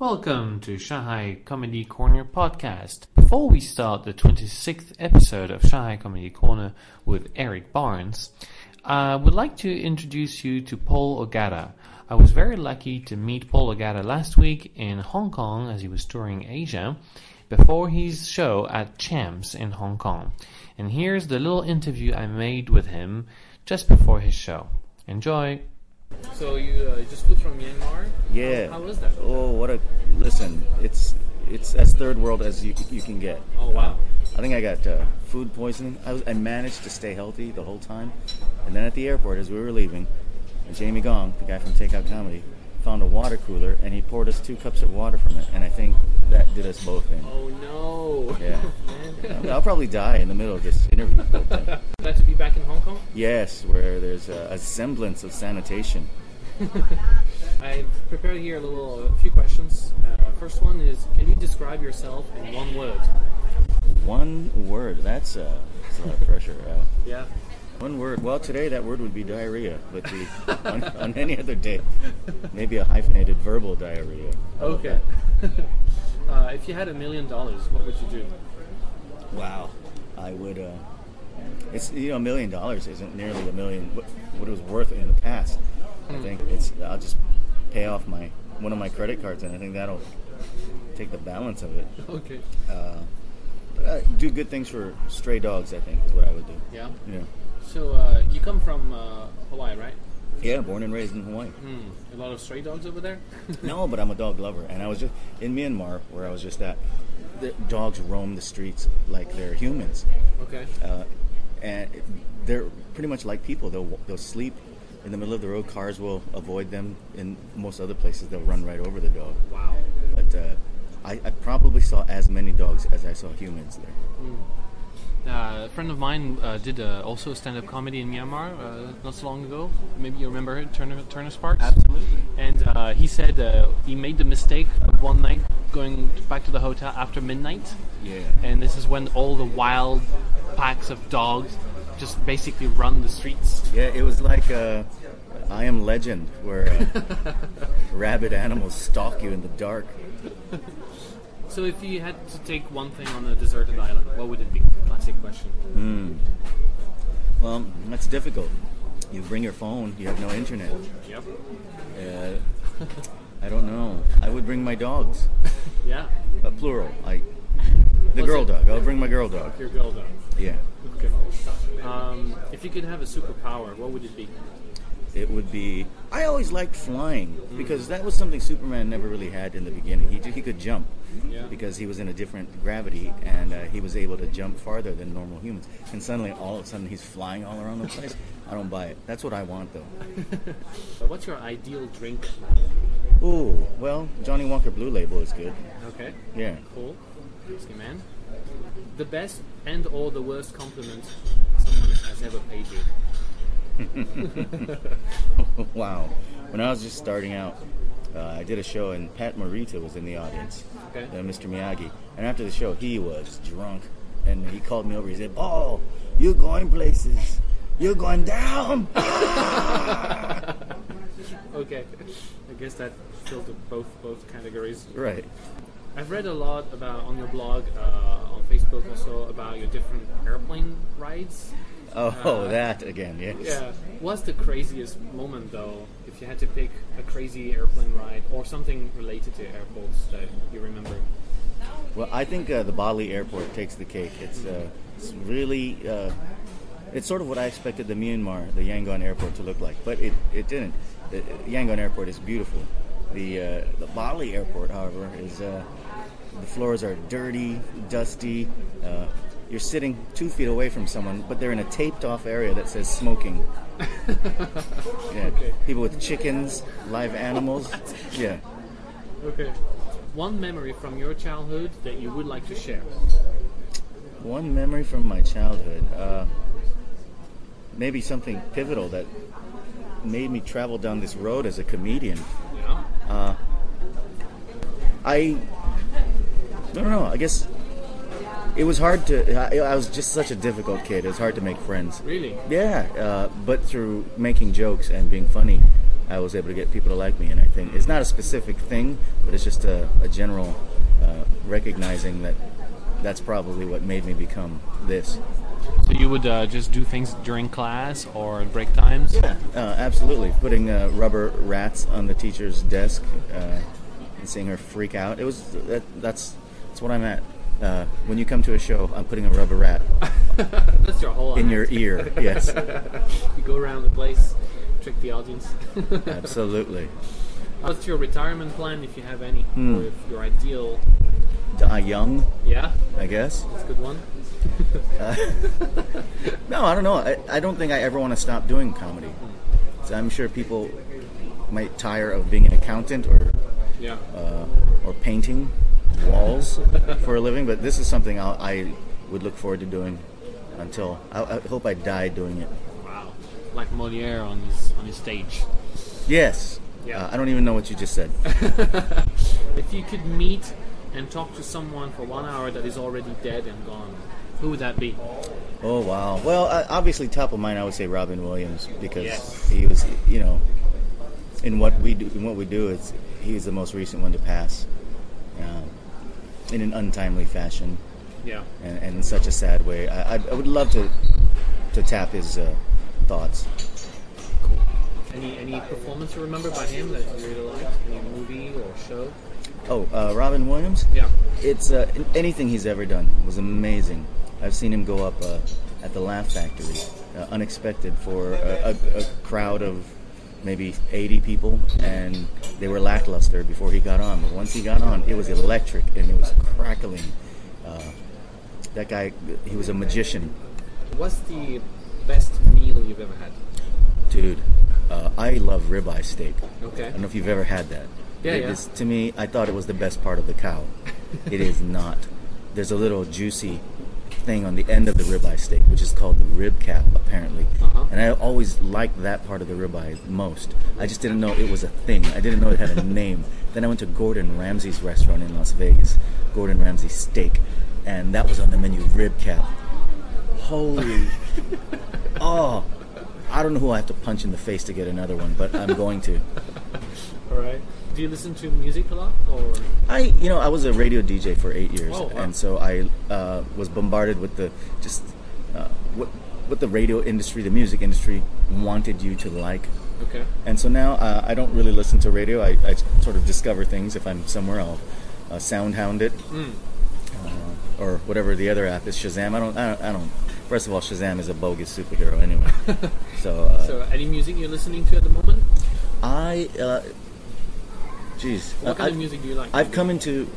Welcome to Shanghai Comedy Corner podcast. Before we start the 26th episode of Shanghai Comedy Corner with Erik Barnes, I would like to introduce you to Paul Ogata. I was very lucky to meet Paul Ogata last week in Hong Kong as he was touring Asia before his show at Champs in Hong Kong. And here's the little interview I made with him just before his show. Enjoy! So you uh, just flew from Myanmar? Yeah. How, how was that? Oh, what a listen! It's it's as third world as you you can get. Oh wow. I think I got uh, food poisoning. I was I managed to stay healthy the whole time, and then at the airport as we were leaving, Jamie Gong, the guy from Takeout Comedy, found a water cooler and he poured us two cups of water from it, and I think that did us both in. Oh no. Yeah. Man. I'll probably die in the middle of this interview. but, uh, Glad to be back in Hong Kong. yes, where there's a, a semblance of sanitation. I've prepared here a little, a few questions. Uh, first one is, can you describe yourself in one word? One word. That's, uh, that's a lot of pressure. Uh, Yeah. One word. Well, today that word would be diarrhea, but the, on, on any other day, maybe a hyphenated verbal diarrhea. Okay. uh, if you had a million dollars, what would you do? Wow. I would. Uh, it's you know a million dollars isn't nearly a million what, what it was worth in the past. I think it's. I'll just pay off my one of my credit cards, and I think that'll take the balance of it. Okay. Uh, uh, do good things for stray dogs. I think is what I would do. Yeah. Yeah. So uh, you come from uh, Hawaii, right? Yeah. Born and raised in Hawaii. Hmm. A lot of stray dogs over there. No, but I'm a dog lover, and I was just in Myanmar where I was just at. The dogs roam the streets like they're humans, okay. uh, and they're pretty much like people. They'll they'll sleep in the middle of the road. Cars will avoid them. In most other places, they'll run right over the dog. Wow. But uh, I, I probably saw as many dogs as I saw humans there. Uh, a friend of mine uh, did uh, also stand-up comedy in Myanmar uh, not so long ago. Maybe you remember it, Turner, Turner Sparks. Absolutely. And uh, he said uh, he made the mistake of one night going back to the hotel after midnight, Yeah. and this is when all the wild packs of dogs just basically run the streets. Yeah, it was like uh, I Am Legend, where uh, rabid animals stalk you in the dark. So if you had to take one thing on a deserted island, what would it be? Classic question. Hmm, well, that's difficult. You bring your phone, you have no internet. Yep. Uh, I don't know. I would bring my dogs. Yeah. Uh, plural. I. The girl it- dog. I'll bring my girl dog. Your girl dog. Yeah. Okay. Um, if you could have a superpower, what would it be? It would be. I always liked flying because that was something Superman never really had in the beginning. He he could jump Yeah. because he was in a different gravity and uh, he was able to jump farther than normal humans. And suddenly, all of a sudden, he's flying all around the place. I don't buy it. That's what I want, though. What's your ideal drink? Ooh, well, Johnnie Walker Blue Label is good. Okay. Yeah. Cool. Risky man. The best and or the worst compliment someone has ever paid you. wow. When I was just starting out, uh, I did a show and Pat Morita was in the audience, Okay. uh, Mr. Miyagi. And after the show, he was drunk. And he called me over. He said, Paul, you're going places. You're going down. Okay. I guess that filtered both both categories. right. I've read a lot about on your blog, uh, on Facebook also about your different airplane rides. Oh, Uh, that again, yes. Yeah. What's the craziest moment though, if you had to pick a crazy airplane ride or something related to airports that you remember? Well, I think uh, the Bali airport takes the cake. It's, uh, it's really, uh, it's sort of what I expected the Myanmar, the Yangon airport to look like, but it, it didn't. The Yangon airport is beautiful. The, uh, the Bali airport, however, is, uh, the floors are dirty, dusty. Uh, you're sitting two feet away from someone, but they're in a taped off area that says smoking. yeah. Okay. People with chickens, live animals. Yeah. Okay. One memory from your childhood that you would like to share. One memory from my childhood. Uh, maybe something pivotal that made me travel down this road as a comedian. Yeah. Uh, I don't know. I guess it was hard to. I, I was just such a difficult kid. It was hard to make friends. Really? Yeah, uh, but through making jokes and being funny, I was able to get people to like me. And I think it's not a specific thing, but it's just a, a general uh, recognizing that that's probably what made me become this. So you would uh, just do things during class or break times? Yeah, uh, absolutely. Putting uh, rubber rats on the teacher's desk uh, and seeing her freak out. It was that, that's that's what I'm at. Uh, when you come to a show, I'm putting a rubber rat That's your whole in act. your ear. Yes, You go around the place, trick the audience. absolutely. What's your retirement plan, if you have any, Hmm. or if your ideal? Die young, Yeah, I guess. that's a good one. No, I don't know. I, I don't think I ever want to stop doing comedy. So I'm sure people might tire of being an accountant or Yeah. uh, or painting walls for a living, but this is something I'll, I would look forward to doing until I, I hope I die doing it. Wow. Like Moliere on his on his stage. Yes. Yeah. Uh, I don't even know what you just said. If you could meet and talk to someone for one hour that is already dead and gone, who would that be? Oh wow. Well, uh, obviously, top of mind, I would say Robin Williams because Yes. he was, you know, in what we do, in what we do, it's he's the most recent one to pass, uh, in an untimely fashion Yeah. and, and in such a sad way. I, I, would love to to tap his uh, thoughts. Any any performance you remember by him that you really liked? Any movie or show? Oh, uh, Robin Williams. Yeah. It's uh, anything he's ever done was amazing. I've seen him go up uh, at the Laugh Factory, uh, unexpected for a, a, a crowd of maybe 80 people, and they were lackluster before he got on. But once he got on, it was electric and it was crackling. Uh, that guy, he was a magician, What's the best meal you've ever had? dude. Uh, I love ribeye steak. Okay. I don't know if you've ever had that. Yeah, It yeah. is- to me, I thought it was the best part of the cow. it is not. There's a little juicy thing on the end of the ribeye steak, which is called the rib cap, apparently. Uh-huh. And I always liked that part of the ribeye most. I just didn't know it was a thing. I didn't know it had a name. Then I went to Gordon Ramsay's restaurant in Las Vegas, Gordon Ramsay Steak, and that was on the menu, rib cap. Holy, oh, I don't know who I have to punch in the face to get another one, but I'm going to. All right. Do you listen to music a lot, or I, you know, I was a radio DJ for eight years, Oh, wow. and so I uh, was bombarded with the just uh, what what the radio industry, the music industry wanted you to like. okay? And so now uh, I don't really listen to radio. I, I sort of discover things if I'm somewhere. I'll uh, soundhound it, Mm. uh, or whatever the other app is. Shazam. I don't, I don't. I don't. First of all, Shazam is a bogus superhero anyway. so, uh, So, any music you're listening to at the moment? I, uh, geez, What uh, kind I- of music do you like? I've come into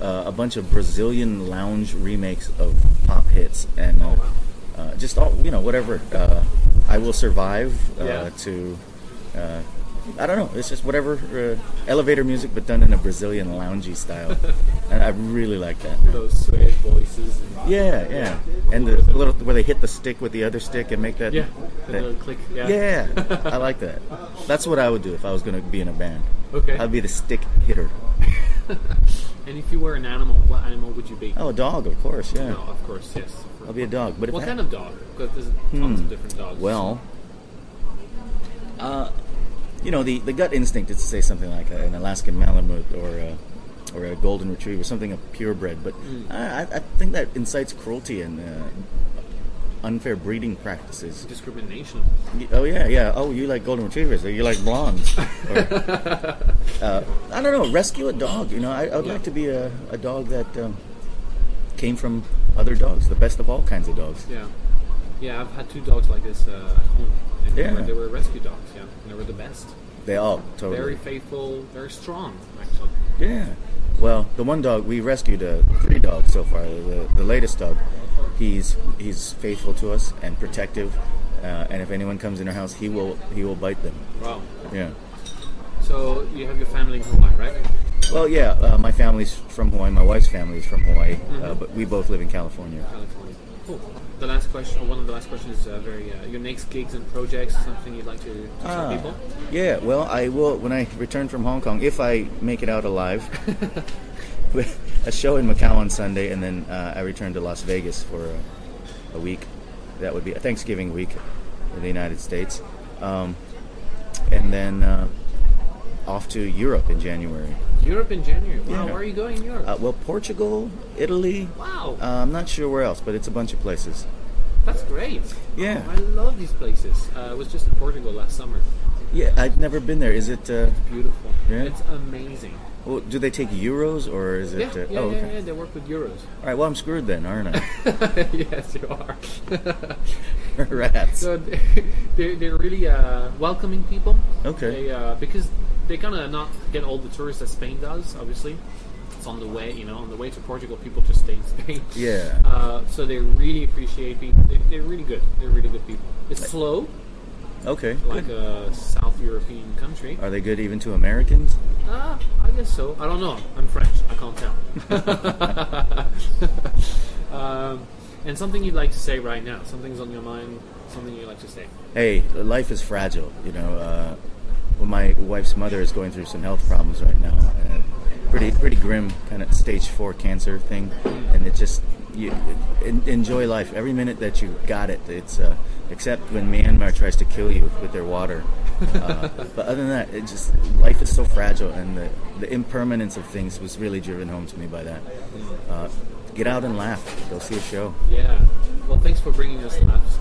uh, a bunch of Brazilian lounge remakes of pop hits and uh, Oh, wow. uh, just all you know whatever. Uh, I will survive uh, Yeah. to. I don't know. It's just whatever uh, elevator music, but done in a Brazilian loungy style, and I really like that. those suede voices. And, Yeah, yeah, and the little where they hit the stick with the other stick and make that. yeah. That- little click. Yeah. yeah, I like that. That's what I would do if I was going to be in a band. Okay. I'd be the stick hitter. And if you were an animal, what animal would you be? Oh, a dog, of course. Yeah, No, of course, yes. I'll be a dog. But if What I- kind of dog? Because there's tons of different dogs. Well, uh, you know, the, the gut instinct is to say something like an Alaskan Malamute or a, or a golden retriever, something of purebred. But. I, I- I think that incites cruelty and uh, unfair breeding practices. discrimination. Oh yeah, yeah. Oh, you like golden retrievers? Or you like blondes? Or, uh, I don't know. Rescue a dog. You know, I, I would Yeah. like to be a, a dog that um, came from other dogs, the best of all kinds of dogs. Yeah. Yeah, I've had two dogs like this uh, at home. And they, were, they were rescue dogs, yeah. And they were the best. They all totally. Very faithful, very strong, actually. Yeah. Well, the one dog we rescued uh, three dogs so far. The, the latest dog, he's he's faithful to us and protective. Uh, and if anyone comes in our house, he will he will bite them. Wow. Yeah. So you have your family in Hawaii, right? Well, yeah. Uh, my family's from Hawaii. My wife's family is from Hawaii, uh, but we both live in California. California. Cool. The last question, or one of the last questions, is uh, very uh, your next gigs and projects. Something you'd like to, tell Ah, people? Yeah, well, I will when I return from Hong Kong, if I make it out alive. with a show in Macau on Sunday, and then uh, I return to Las Vegas for a, a week. That would be a Thanksgiving week in the United States, um, and then uh, off to Europe in January. Europe in January. Wow, Yeah. where are you going in Europe? Uh, well, Portugal, Italy. wow, Uh, I'm not sure where else, but it's a bunch of places. that's great. Yeah. I love these places. Uh, I was just in Portugal last summer. Yeah, I've never been there. Is it? Uh, Beautiful. Yeah? It's amazing. well, do they take euros or is it? Yeah, uh, yeah, oh, yeah, okay. yeah. They work with euros. All right. Well, I'm screwed then, aren't I? yes, you are. Rats. so they're, they're really uh, welcoming people. Okay. They, uh, because they kind of not get all the tourists that Spain does. Obviously, it's on the way. You know, on the way to Portugal, people just stay in Spain. Yeah. Uh, so they really appreciate people. They, they're really good. They're really good people. It's slow, Okay. like good. a South European country. Are they good even to Americans? Uh, I guess so. I don't know. I'm French. I can't tell. um, and something you'd like to say right now? Something's on your mind? Something you'd like to say? Hey, life is fragile. You know, uh, well, my wife's mother is going through some health problems right now. Pretty, pretty grim kind of stage four cancer thing, and it just you en- enjoy life every minute that you got it. It's uh, except when Myanmar tries to kill you with their water. Uh, but other than that, it just life is so fragile, and the, the impermanence of things was really driven home to me by that. Uh, get out and laugh. Go see a show. Yeah. Well, thanks for bringing us laughs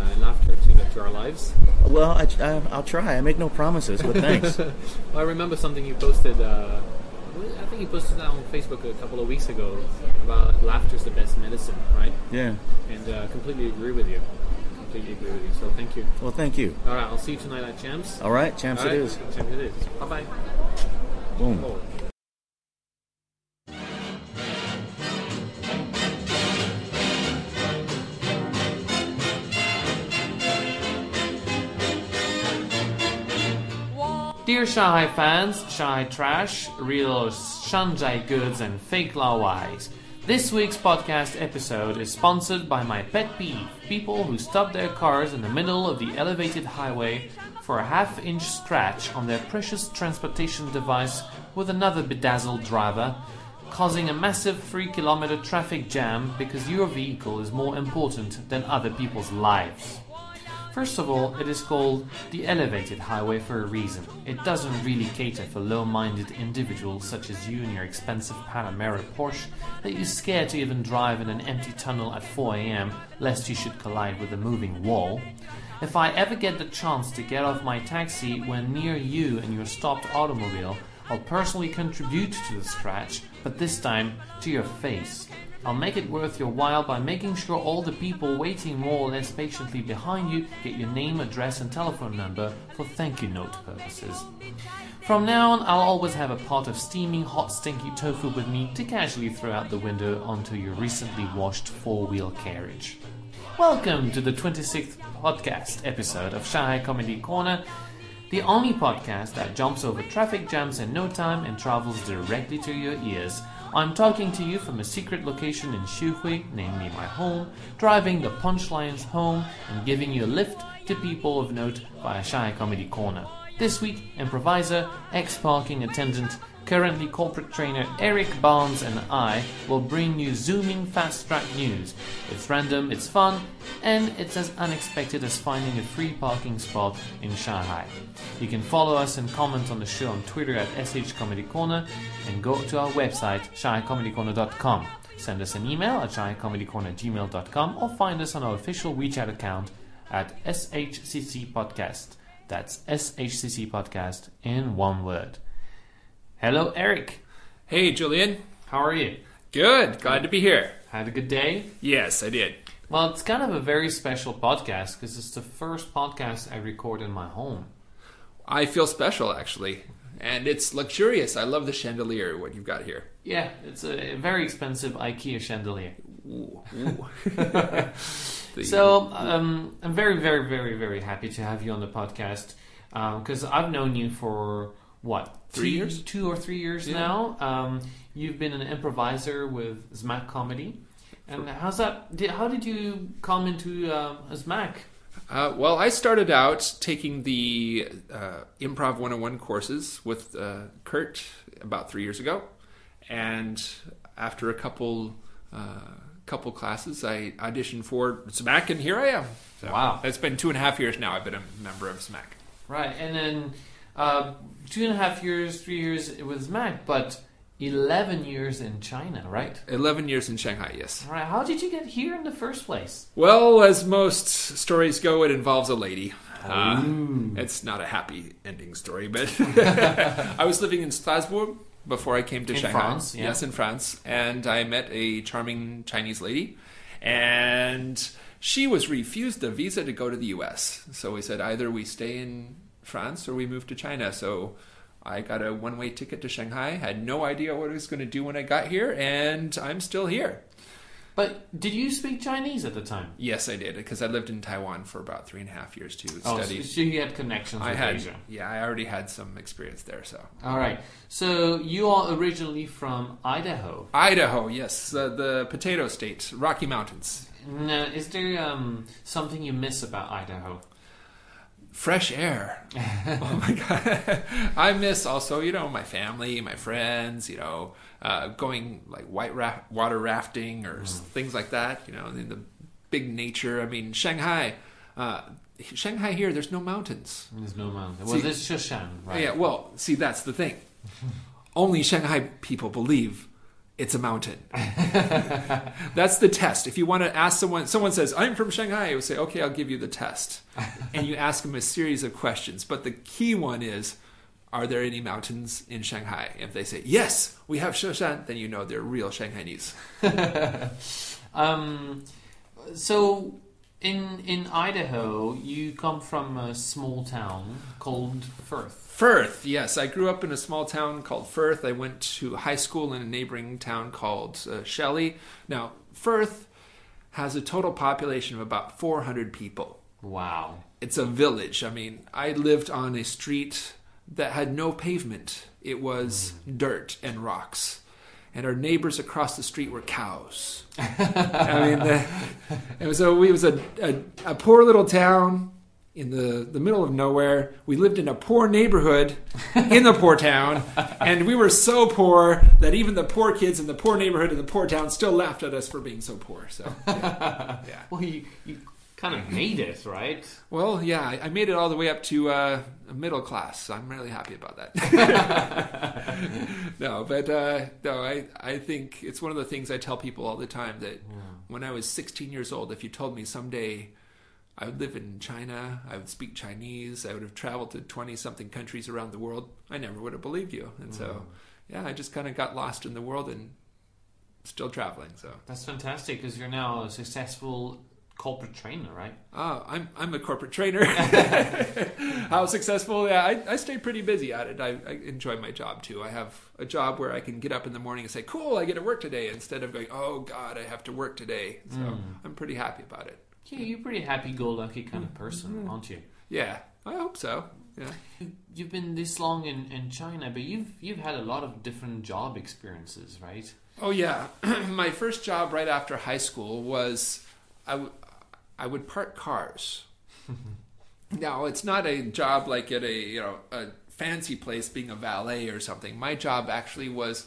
uh, laughter to, to our lives. Well, I, I, I'll try. I make no promises, but thanks. Well, I remember something you posted. Uh, I think you posted that on Facebook a couple of weeks ago about laughter's the best medicine, right? yeah. And uh, completely agree with you. Completely agree with you. So thank you. Well, thank you. All right, I'll see you tonight at Champs. All right, champs, All it right, is. Champs it is. Bye bye. Boom. Oh. Dear Shanghai fans, Shanghai trash, real Shanghai goods, and fake Laowais. This week's podcast episode is sponsored by my pet peeve people who stop their cars in the middle of the elevated highway for a half inch scratch on their precious transportation device with another bedazzled driver, causing a massive 3 kilometer traffic jam because your vehicle is more important than other people's lives. First of all, it is called the elevated highway for a reason. It doesn't really cater for low minded individuals such as you and your expensive Panamera Porsche that you're scared to even drive in an empty tunnel at 4am lest you should collide with a moving wall. If I ever get the chance to get off my taxi when near you and your stopped automobile, I'll personally contribute to the scratch, but this time to your face. I'll make it worth your while by making sure all the people waiting more or less patiently behind you get your name, address, and telephone number for thank you note purposes. From now on, I'll always have a pot of steaming hot stinky tofu with me to casually throw out the window onto your recently washed four wheel carriage. Welcome to the 26th podcast episode of Shanghai Comedy Corner, the only podcast that jumps over traffic jams in no time and travels directly to your ears. I'm talking to you from a secret location in Xuhui, namely my home, driving the punchlines home and giving you a lift to people of note via Shy Comedy Corner. This week, improviser, ex parking attendant, currently corporate trainer Erik Barnes and I will bring you zooming fast track news. It's random, it's fun, and it's as unexpected as finding a free parking spot in Shanghai. You can follow us and comment on the show on Twitter at SH Comedy Corner and go to our website, shanghaicomedycorner.com. Send us an email at shanghaicomedycorner@gmail.com or find us on our official WeChat account at SHCC Podcast. That's SHCC Podcast in one word. Hello, Erik. Hey, Julian. How are you? Good. Glad to be here. Had a good day? Yes, I did. Well, it's kind of a very special podcast because it's the first podcast I record in my home. I feel special, actually. And it's luxurious. I love the chandelier, what you've got here. Yeah, it's a very expensive IKEA chandelier. Ooh. Ooh. The- So um, I'm very, very, very, very happy to have you on the podcast because I've known you for what Three two- years? two or three years Yeah. now. Um, you've been an improviser with Zmack Comedy, and how's that? Did, how did you come into uh, Zmack? Uh, well, I started out taking the uh, Improv 101 courses with uh, Kurt about three years ago. And after a couple uh, couple classes, I auditioned for Zmack, and here I am. So Wow. It's been two and a half years now I've been a member of Zmack. Right, and then Uh, two and a half years, three years with Zmack, but 11 years in China, right? 11 years in Shanghai, yes. All right. How did you get here in the first place? Well, as most stories go, it involves a lady. Uh, it's not a happy ending story, but I was living in Strasbourg before I came to In Shanghai. France, yeah. Yes, in France. And I met a charming Chinese lady. And she was refused a visa to go to the US. So we said either we stay in France or we moved to China. So I got a one way ticket to Shanghai, had no idea what I was going to do when I got here, and I'm still here. But did you speak Chinese at the time? Yes, I did because I lived in Taiwan for about three and a half years to Oh, so, Studied. so you had connections I with had, Asia. yeah, I already had some experience there. So All right. So you are originally from Idaho. Idaho, yes, the, the potato state, Rocky Mountains, Now, is there um, something you miss about Idaho? Fresh air. oh my god, I miss also, you know, my family, my friends, you know, uh, going like white ra- water rafting or s things like that. You know, in the big nature. I mean, Shanghai. Uh, Shanghai here, there's no mountains. There's no mountain. See- Well, there's Sheshan, right? Yeah, well, see, that's the thing. Only Shanghai people believe it's a mountain. that's the test. If you want to ask someone, someone says, I'm from Shanghai, you would say, okay, I'll give you the test. and you ask them a series of questions. But the key one is, are there any mountains in Shanghai? If they say, yes, we have Sheshan, then you know they're real Shanghainese. Um, so in in Idaho, you come from a small town called Firth. Firth, yes. I grew up in a small town called Firth. I went to high school in a neighboring town called uh, Shelley. Now, Firth has a total population of about 400 people. Wow. It's a village. I mean, I lived on a street that had no pavement, it was dirt and rocks. And our neighbors across the street were cows. I mean, the, it was a, it was a, a, a poor little town in the, the middle of nowhere. We lived in a poor neighborhood in the poor town, and we were so poor that even the poor kids in the poor neighborhood in the poor town still laughed at us for being so poor. So, yeah. yeah. Well, you, you kind of made it, right? Well, yeah, I made it all the way up to uh, middle class. So I'm really happy about that. no, but uh, no, I I think it's one of the things I tell people all the time that when I was 16 years old, if you told me someday I would live in China, I would speak Chinese, I would have traveled to 20 something countries around the world, I never would have believed you. And so, yeah, I just kind of got lost in the world and still traveling. So, That's fantastic because you're now a successful corporate trainer, right? Oh, I'm I'm a corporate trainer. How successful? Yeah, I, I stay pretty busy at it. I, I enjoy my job too. I have a job where I can get up in the morning and say, "Cool, I get to work today," instead of going, "Oh God, I have to work today." So hmm. I'm pretty happy about it. Yeah, you're a pretty happy-go-lucky kind of person, mm-hmm. aren't you? Yeah, I hope so. Yeah. You- You've been this long in, in China, but you've you've had a lot of different job experiences, right? Oh yeah, my first job right after high school was I, w- I would park cars. now it's not a job like at a you know a fancy place being a valet or something. My job actually was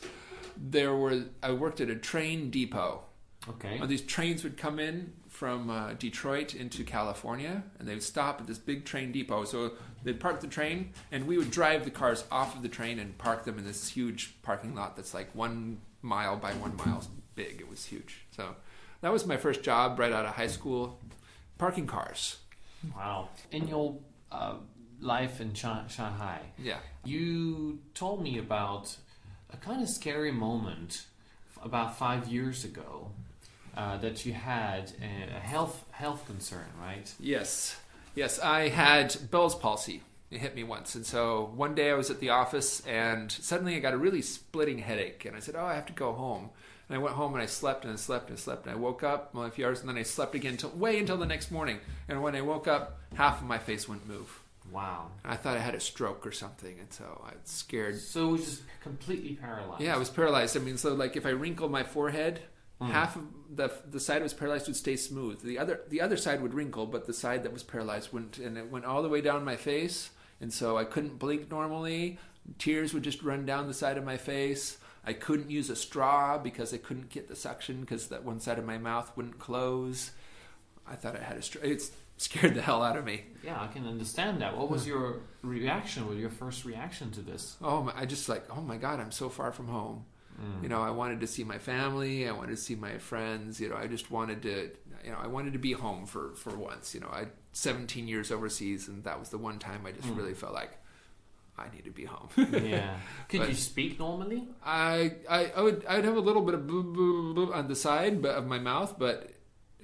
there were I worked at a train depot. Okay. These trains would come in from uh, Detroit into California, and they would stop at this big train depot. So they'd park the train, and we would drive the cars off of the train and park them in this huge parking lot that's like one mile by one mile big. It was huge. So that was my first job right out of high school, parking cars. Wow. In your uh, life in Sha- Shanghai, Yeah. you told me about a kind of scary moment f- about five years ago uh, that you had a a health health concern, right? Yes, yes. I had Bell's palsy. It hit me once, and so one day I was at the office, and suddenly I got a really splitting headache, and I said, "Oh, I have to go home." And I went home and I slept and I slept and I slept, and I woke up well, a few hours, and then I slept again till way until the next morning. And when I woke up, half of my face wouldn't move. Wow. I thought I had a stroke or something, and so I was scared. So it was just completely paralyzed. Yeah, I was paralyzed. I mean, so like if I wrinkled my forehead, hmm. half of the the side that was paralyzed would stay smooth. The other the other side would wrinkle, but the side that was paralyzed wouldn't, and it went all the way down my face. And so I couldn't blink normally. Tears would just run down the side of my face. I couldn't use a straw because I couldn't get the suction because that one side of my mouth wouldn't close. I thought I had a stroke. It's scared the hell out of me. Yeah, I can understand that. What was hmm. your reaction? What was your first reaction to this? Oh, my, I just like, oh my god, I'm so far from home. Hmm. You know, I wanted to see my family. I wanted to see my friends. You know, I just wanted to, you know, I wanted to be home for for once. You know, I 17 years overseas, and that was the one time I just hmm. really felt like I need to be home. Yeah. Could But- you speak normally? I, I I would I'd have a little bit of boo, boo, boo on the side but of my mouth, but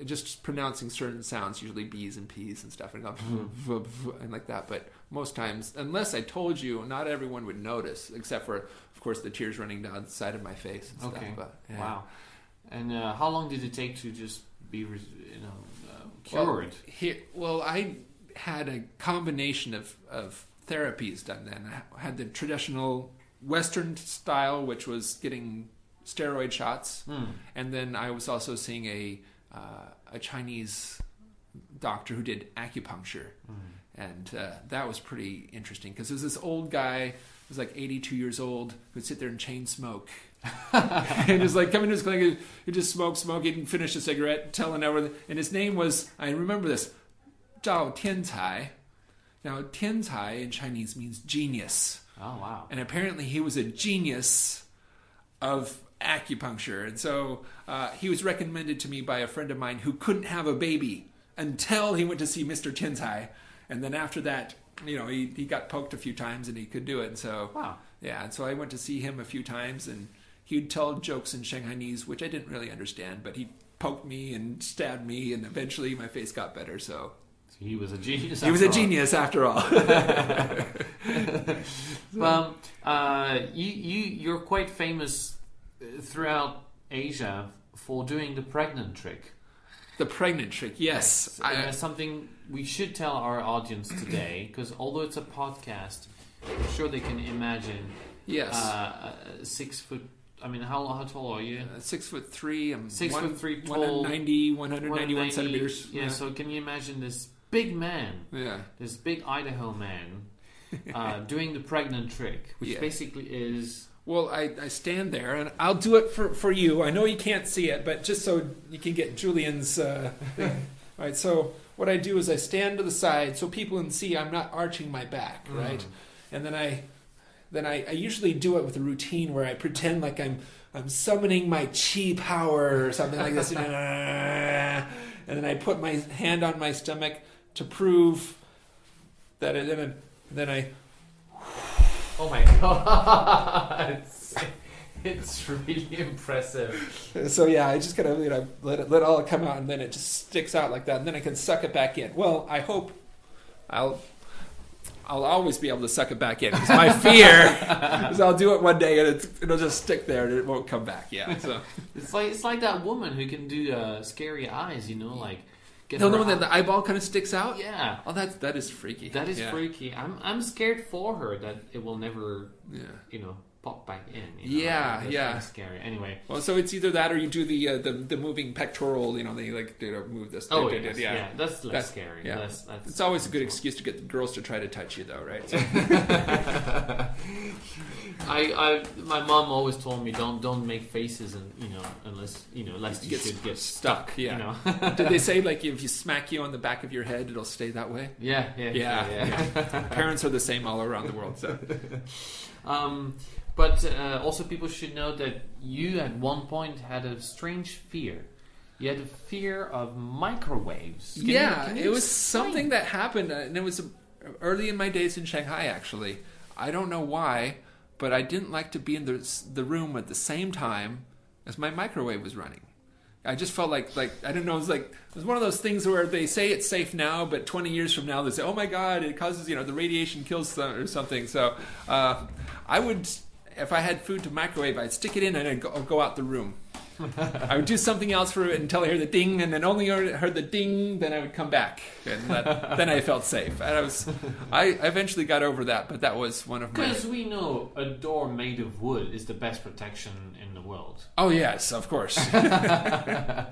just pronouncing certain sounds, usually B's and P's and stuff, and, Hmm. and like that. But most times, unless I told you, not everyone would notice, except for, of course, the tears running down the side of my face and Okay. stuff. But, yeah. Wow. And uh, how long did it take to just be, you know, uh, Well, cured? here, well, I had a combination of, of therapies done then. I had the traditional Western style, which was getting steroid shots, Hmm. and then I was also seeing a uh, a Chinese doctor who did acupuncture, and uh, that was pretty interesting because there's this old guy who was like 82 years old who'd sit there and chain smoke. and just like coming to his clinic, he just smoke, smoke, he'd finish a cigarette, telling everything. And his name was, I remember this, Zhao Tiancai. Now, Tiancai in Chinese means genius. Oh, wow. And apparently he was a genius of acupuncture. And so uh, he was recommended to me by a friend of mine who couldn't have a baby until he went to see Mr. Tiancai. And then after that, you know, he, he got poked a few times and he could do it. And so, Wow. yeah, and so I went to see him a few times and he'd tell jokes in Shanghainese, which I didn't really understand, but he poked me and stabbed me and eventually my face got better. So he was a genius. he was a all. genius after all. Well, uh, you, you, you're quite famous uh, throughout Asia for doing the pregnant trick. the pregnant trick, yes. And I- that's something we should tell our audience today, because although it's a podcast, I'm sure they can imagine yes. uh, six foot. I mean, how how tall are you? Uh, six foot three. I'm Six one, foot three, tall, 190, 191 190 centimeters. Yeah, So can you imagine this big man, yeah. this big Idaho man, uh, doing the pregnant trick, which Yeah. basically is Well, I, I stand there and I'll do it for, for you. I know you can't see it, but just so you can get Julian's uh, thing. All right. So what I do is I stand to the side so people can see I'm not arching my back, right? And then I then I, I usually do it with a routine where I pretend like I'm I'm summoning my chi power or something like this, and then I put my hand on my stomach to prove that. It, then I, then I Oh my god! it's, it's really impressive. So yeah, I just gotta you know let it let it all come out, and then it just sticks out like that, and then I can suck it back in. Well, I hope I'll I'll always be able to suck it back in. 'cause my fear is I'll do it one day and it's, it'll just stick there and it won't come back. Yeah. So It's like it's like that woman who can do uh, scary eyes. You know, like get no, no, that the eyeball kind of sticks out. yeah. Oh, that's that is freaky. That is yeah. freaky. I'm I'm scared for her that it will never, Yeah. you know, pop back in. You know? Yeah, That's yeah. scary. Anyway. Well, so it's either that or you do the uh, the, the moving pectoral. You know, they like you know, move this. Oh yes, they- yeah. that's less That's- scary. yeah. That's, that's, It's always a good excuse to get the girls to try to touch you, though, right? So, I, I, my mom always told me don't don't make faces and you know unless you know unless you Get should get stuck, yeah. You know. Did they say like if you smack you on the back of your head, it'll stay that way? yeah, yeah, Yeah, yeah. yeah. Parents are the same all around the world. So Um, but uh, also, people should know that you at one point had a strange fear. You had a fear of microwaves. Can you- yeah, can you it was explain? something that happened, and it was early in my days in Shanghai. Actually, I don't know why, but I didn't like to be in the the room at the same time as my microwave was running. I just felt like like I don't know. It was like it was one of those things where they say it's safe now, but 20 years from now they say, "Oh my God, it causes you know the radiation kills or something." So uh, I would, if I had food to microwave, I'd stick it in and I'd go, go out the room. I would do something else for it until I heard the ding, and then only heard heard the ding, then I would come back, and that, then I felt safe. And I was, I eventually got over that, but that was one of my. Because we know a door made of wood is the best protection in the world. Oh yes, of course. the,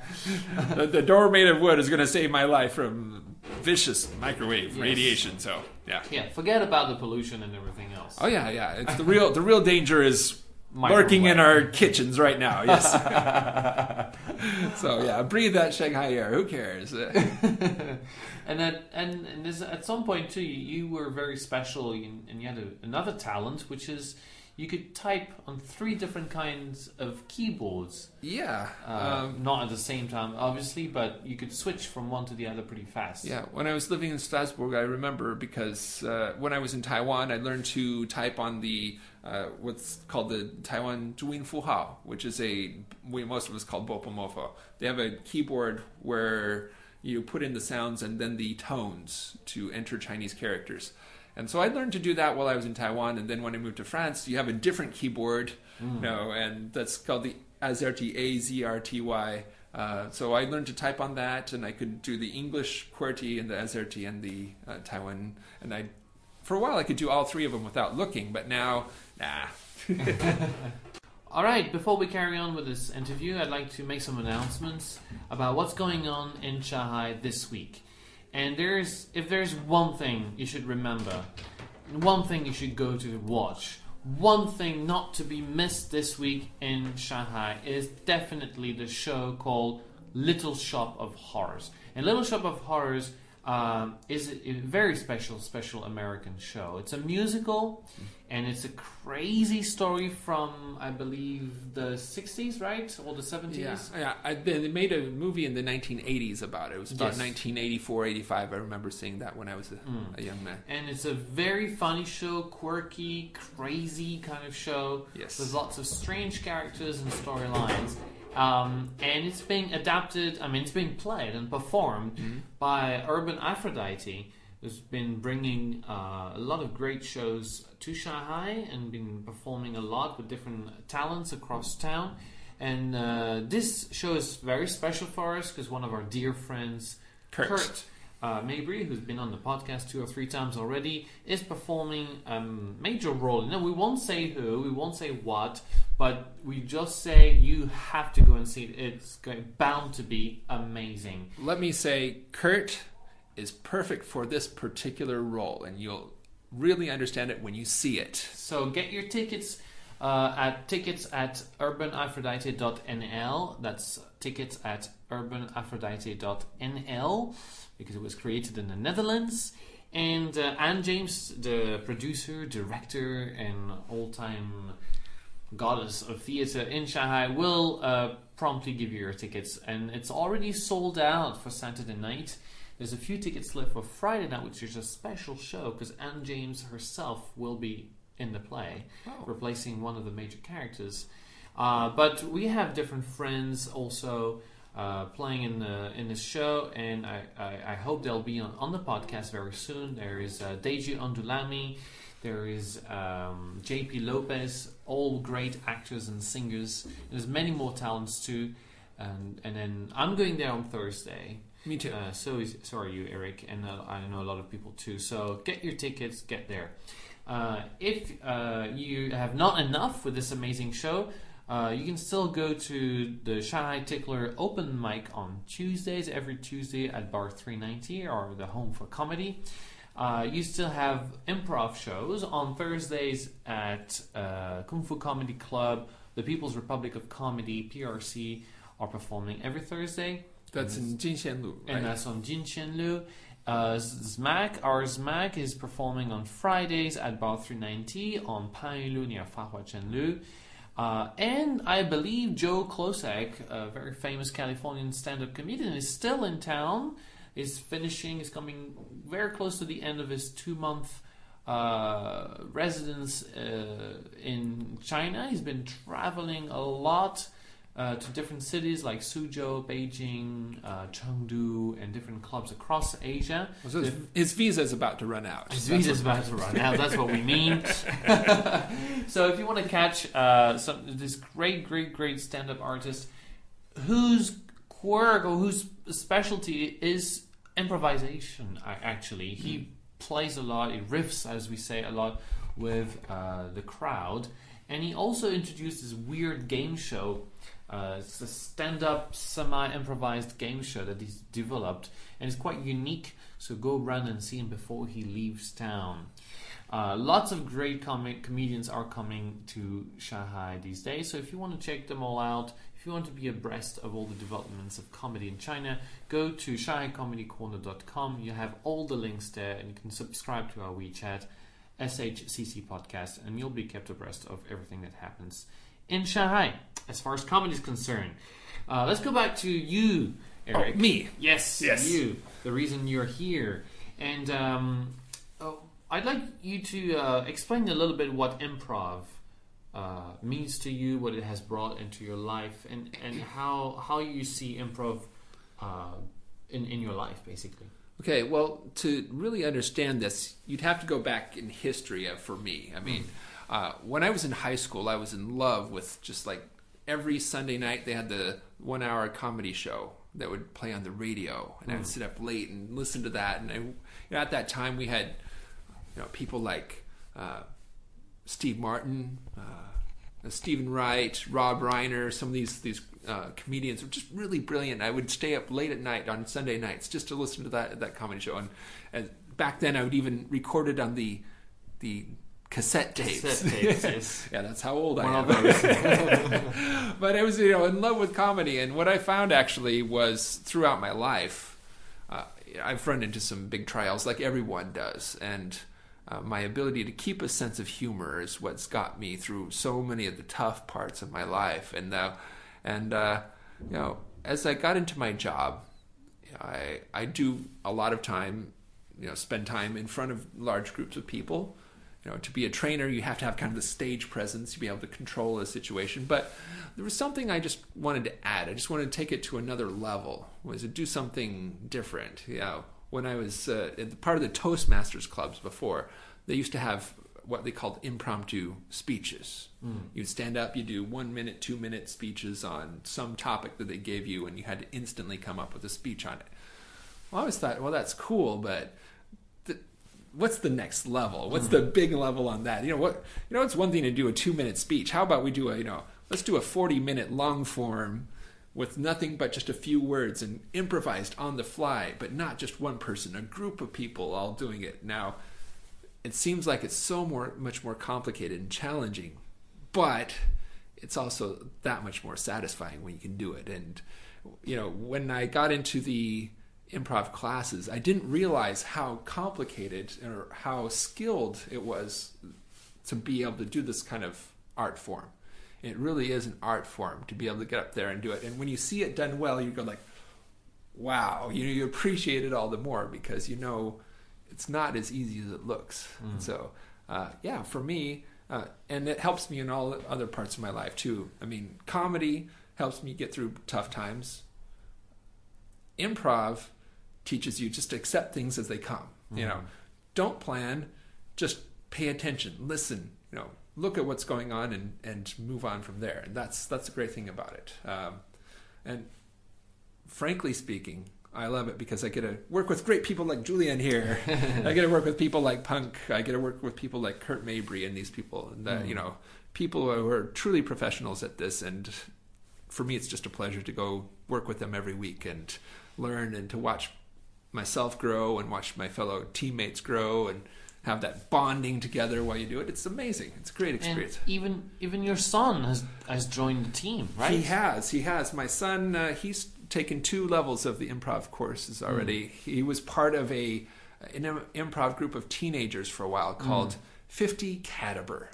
the door made of wood is going to save my life from vicious microwave Yes. radiation. So yeah. Yeah, forget about the pollution and everything else. Oh yeah, yeah. It's the real the real danger is lurking in our kitchens right now. Yes. so yeah, breathe that Shanghai air. Who cares? and at and, and at some point too, you, you were very special, and, and you had a, another talent, which is you could type on three different kinds of keyboards. yeah. Uh, um, not at the same time, obviously, but you could switch from one to the other pretty fast. Yeah, when I was living in Strasbourg, I remember because uh, when I was in Taiwan, I learned to type on the uh, what's called the Taiwan Zhuyin Fu Hao, which is a we most of us call Bopomofo. They have a keyboard where you put in the sounds and then the tones to enter Chinese characters. And so I learned to do that while I was in Taiwan, and then when I moved to France, you have a different keyboard, you know, and that's called the AZERTY, A Z R T Y. Uh, so I learned to type on that, and I could do the English QWERTY and the AZERTY and the uh, Taiwan. And I, for a while, I could do all three of them without looking, but now, nah. All right, before we carry on with this interview, I'd like to make some announcements about what's going on in Shanghai this week. And there's if there's one thing you should remember, one thing you should go to watch, one thing not to be missed this week in Shanghai is definitely the show called Little Shop of Horrors. And Little Shop of Horrors um, is a, a very special, special American show. It's a musical, and it's a crazy story from I believe the '60s, right, or the '70s. Yeah, yeah. I, they made a movie in the 1980s about it. It was about Yes. 1984, 85. I remember seeing that when I was a, Mm. a young man. And it's a very funny show, quirky, crazy kind of show. Yes. With lots of strange characters and storylines. Um, and it's being adapted, I mean, it's being played and performed Mm-hmm. by Urban Aphrodite, who's been bringing uh, a lot of great shows to Shanghai and been performing a lot with different talents across town. And uh, this show is very special for us because one of our dear friends, Kurt. Kurt uh, Mabry, who's been on the podcast two or three times already, is performing a major role. No, we won't say who, we won't say what, but we just say you have to go and see it. It's going, bound to be amazing. Let me say, Kurt is perfect for this particular role, and you'll really understand it when you see it. So get your tickets uh, at tickets at urbanaphrodite.nl. That's tickets at urbanaphrodite.nl because it was created in the Netherlands. And uh, Anne James, the producer, director, and all-time goddess of theater in Shanghai, will uh, promptly give you your tickets. And it's already sold out for Saturday night. There's a few tickets left for Friday night, which is a special show because Anne James herself will be in the play, replacing one of the major characters. Uh, but we have different friends also uh, playing in the in this show, and I, I, I hope they'll be on, on the podcast very soon. There is uh, Deji Ondulami, there is um, JP Lopez, all great actors and singers. There's many more talents too, and and then I'm going there on Thursday. Me too. Uh, so is so are you, Erik, and uh, I know a lot of people too. So get your tickets, get there. Uh, if uh, you have not enough with this amazing show, uh, you can still go to the Shanghai Tickler open mic on Tuesdays, every Tuesday at Bar 390 or the Home for Comedy. Uh, you still have improv shows on Thursdays at uh, Kung Fu Comedy Club, the People's Republic of Comedy, PRC, are performing every Thursday. That's in Jinxianlu, right? And that's on Jinshanlu. Uh, Zmack, our Zmack is performing on Fridays at Bar 390 on Panyulu near Fahua Zhenlu. Uh, and I believe Joe Klocek, a very famous Californian stand-up comedian, is still in town. Is finishing, is coming very close to the end of his two-month uh, residence uh, in China. He's been traveling a lot uh, to different cities like Suzhou, Beijing, uh, Chengdu, and different clubs across Asia. So his, his visa is about to run out. His visa is about to run out. That's what we mean. so if you want to catch uh, some this great, great, great stand-up artist whose quirk or whose specialty is improvisation. Actually, he plays a lot. He riffs, as we say, a lot with uh, the crowd, and he also introduced this weird game show. Uh, it's a stand-up, semi-improvised game show that he's developed, and it's quite unique. So go run and see him before he leaves town. Uh, lots of great com- comedians are coming to Shanghai these days. So if you want to check them all out, if you want to be abreast of all the developments of comedy in China, go to shanghaicomedycorner.com. You have all the links there, and you can subscribe to our WeChat, SHCC podcast, and you'll be kept abreast of everything that happens in Shanghai as far as comedy is concerned. Uh, let's go back to you, Erik. Oh, me. Yes, Yes. you. The reason you're here, and um, oh, I'd like you to uh, explain a little bit what improv uh, means to you, what it has brought into your life, and, and how how you see improv uh, in in your life, basically. Okay, well, to really understand this, you'd have to go back in history for me. I mean, uh, when I was in high school, I was in love with just like every Sunday night they had the one hour comedy show that would play on the radio, and I would sit up late and listen to that. And I, you know, at that time, we had you know people like uh, Steve Martin, uh, Steven Wright, Rob Reiner, some of these these uh, comedians were just really brilliant. I would stay up late at night on Sunday nights just to listen to that that comedy show. And, and back then, I would even record it on the the cassette tapes. Cassette tapes, yes. yeah, that's how old I am. but I was you know in love with comedy, and what I found actually was throughout my life, uh, I've run into some big trials like everyone does, and uh, my ability to keep a sense of humor is what's got me through so many of the tough parts of my life, and uh, and uh, you know as I got into my job, I I do a lot of time, you know, spend time in front of large groups of people. You know, to be a trainer, you have to have kind of the stage presence to be able to control a situation. But there was something I just wanted to add. I just wanted to take it to another level. Was to do something different. You know, when I was uh, at part of the Toastmasters clubs before, they used to have what they called impromptu speeches. You'd stand up, you do one minute, two minute speeches on some topic that they gave you, and you had to instantly come up with a speech on it. Well, I always thought, well, that's cool, but what's the next level? What's the big level on that? You know what? You know, it's one thing to do a two minute speech. How about we do a you know, let's do a forty minute long form with nothing but just a few words and improvised on the fly, but not just one person, a group of people all doing it. Now, it seems like it's so more much more complicated and challenging, but it's also that much more satisfying when you can do it. And you know, when I got into the improv classes, I didn't realize how complicated or how skilled it was to be able to do this kind of art form. It really is an art form to be able to get up there and do it. And when you see it done well, you go like, "Wow!" You know, you appreciate it all the more because you know it's not as easy as it looks. And so, uh, yeah, for me, uh, and it helps me in all other parts of my life too. I mean, comedy helps me get through tough times. Improv teaches you just to accept things as they come. You know, don't plan, just pay attention, listen. You know, look at what's going on and and move on from there. And that's that's a great thing about it. Um, and frankly speaking, I love it because I get to work with great people like Julian here. I get to work with people like Punk. I get to work with people like Kurt Mabry and these people, and uh, you know, people who are truly professionals at this. And for me, it's just a pleasure to go work with them every week and learn and to watch myself grow and watch my fellow teammates grow and have that bonding together while you do it. It's amazing. It's a great And experience. even even your son has has joined the team, right? He has. He has. My son, uh, he's taken two levels of the improv courses already. He was part of a an improv group of teenagers for a while called 50 Cadaver.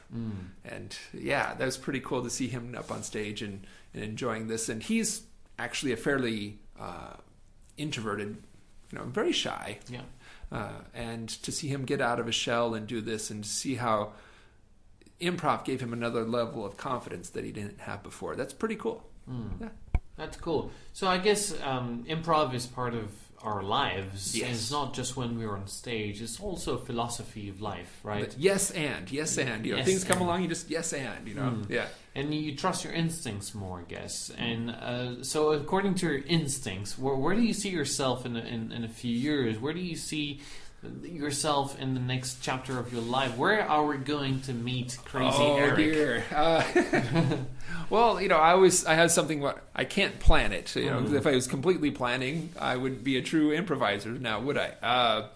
And yeah, that was pretty cool to see him up on stage and, and enjoying this. And he's actually a fairly uh, introverted, you know, very shy. Yeah. Uh, and to see him get out of his shell and do this and see how improv gave him another level of confidence that he didn't have before. That's pretty cool. Yeah. That's cool. So I guess um, improv is part of our lives. Yes. And it's not just when we're on stage. It's also a philosophy of life, right? But yes and yes and you know Yes things come and. along you just yes and you know yeah and you trust your instincts more, I guess. And uh, so, according to your instincts, where, where do you see yourself in a, in, in a few years? Where do you see yourself in the next chapter of your life? Where are we going to meet Crazy oh Erik? dear uh, well you know I always I have something what I can't plan it you know Mm-hmm. if I was completely planning I would be a true improviser now would I uh,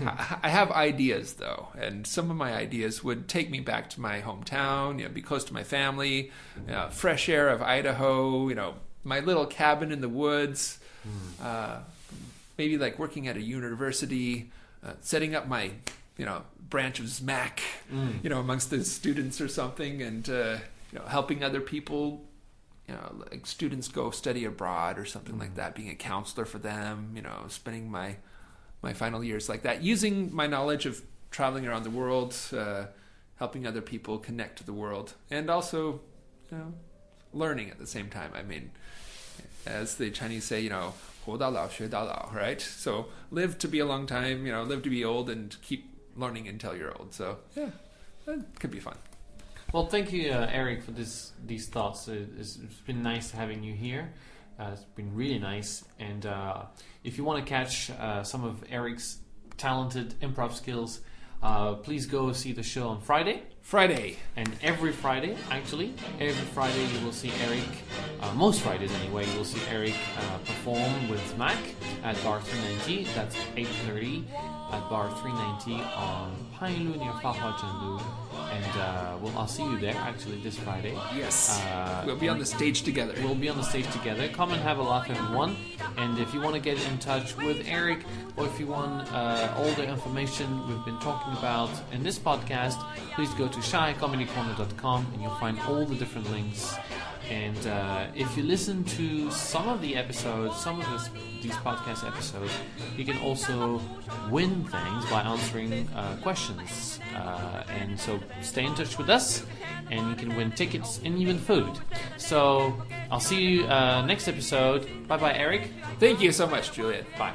I have ideas though, and some of my ideas would take me back to my hometown. You know, be close to my family, uh, fresh air of Idaho. You know, my little cabin in the woods. Uh, maybe like working at a university, uh, setting up my you know branch of Zmack mm. you know amongst the students or something and uh, you know helping other people you know like students go study abroad or something mm. like that being a counselor for them you know spending my my final years like that using my knowledge of traveling around the world uh, helping other people connect to the world and also you know learning at the same time i mean as the chinese say you know right? So live to be a long time, you know, live to be old, and keep learning until you're old. So yeah, that could be fun. Well, thank you, uh, Erik, for this these thoughts. It- It's, it's been nice having you here. Uh, it's been really nice. And uh, if you want to catch uh, some of Erik's talented improv skills, uh, please go see the show on Friday. Friday. And every Friday, actually, every Friday you will see Erik, uh, most Fridays anyway, you will see Erik uh, perform with Zmack at Bar 390. That's 8.30 at Bar 390 on Panyulu near Fahua Zhenlu. And uh, well, I'll see you there actually this Friday. Yes. Uh, we'll be on the stage together. We'll be on the stage together. Come and have a laugh, everyone. And if you want to get in touch with Erik, or if you want uh, all the information we've been talking about in this podcast, please go to shycomedycorner.com and you'll find all the different links. And uh, if you listen to some of the episodes, some of this, these podcast episodes, you can also win things by answering uh, questions. Uh, and so stay in touch with us, and you can win tickets and even food. So I'll see you uh, next episode. Bye bye, Erik. Thank you so much, Juliet. Bye.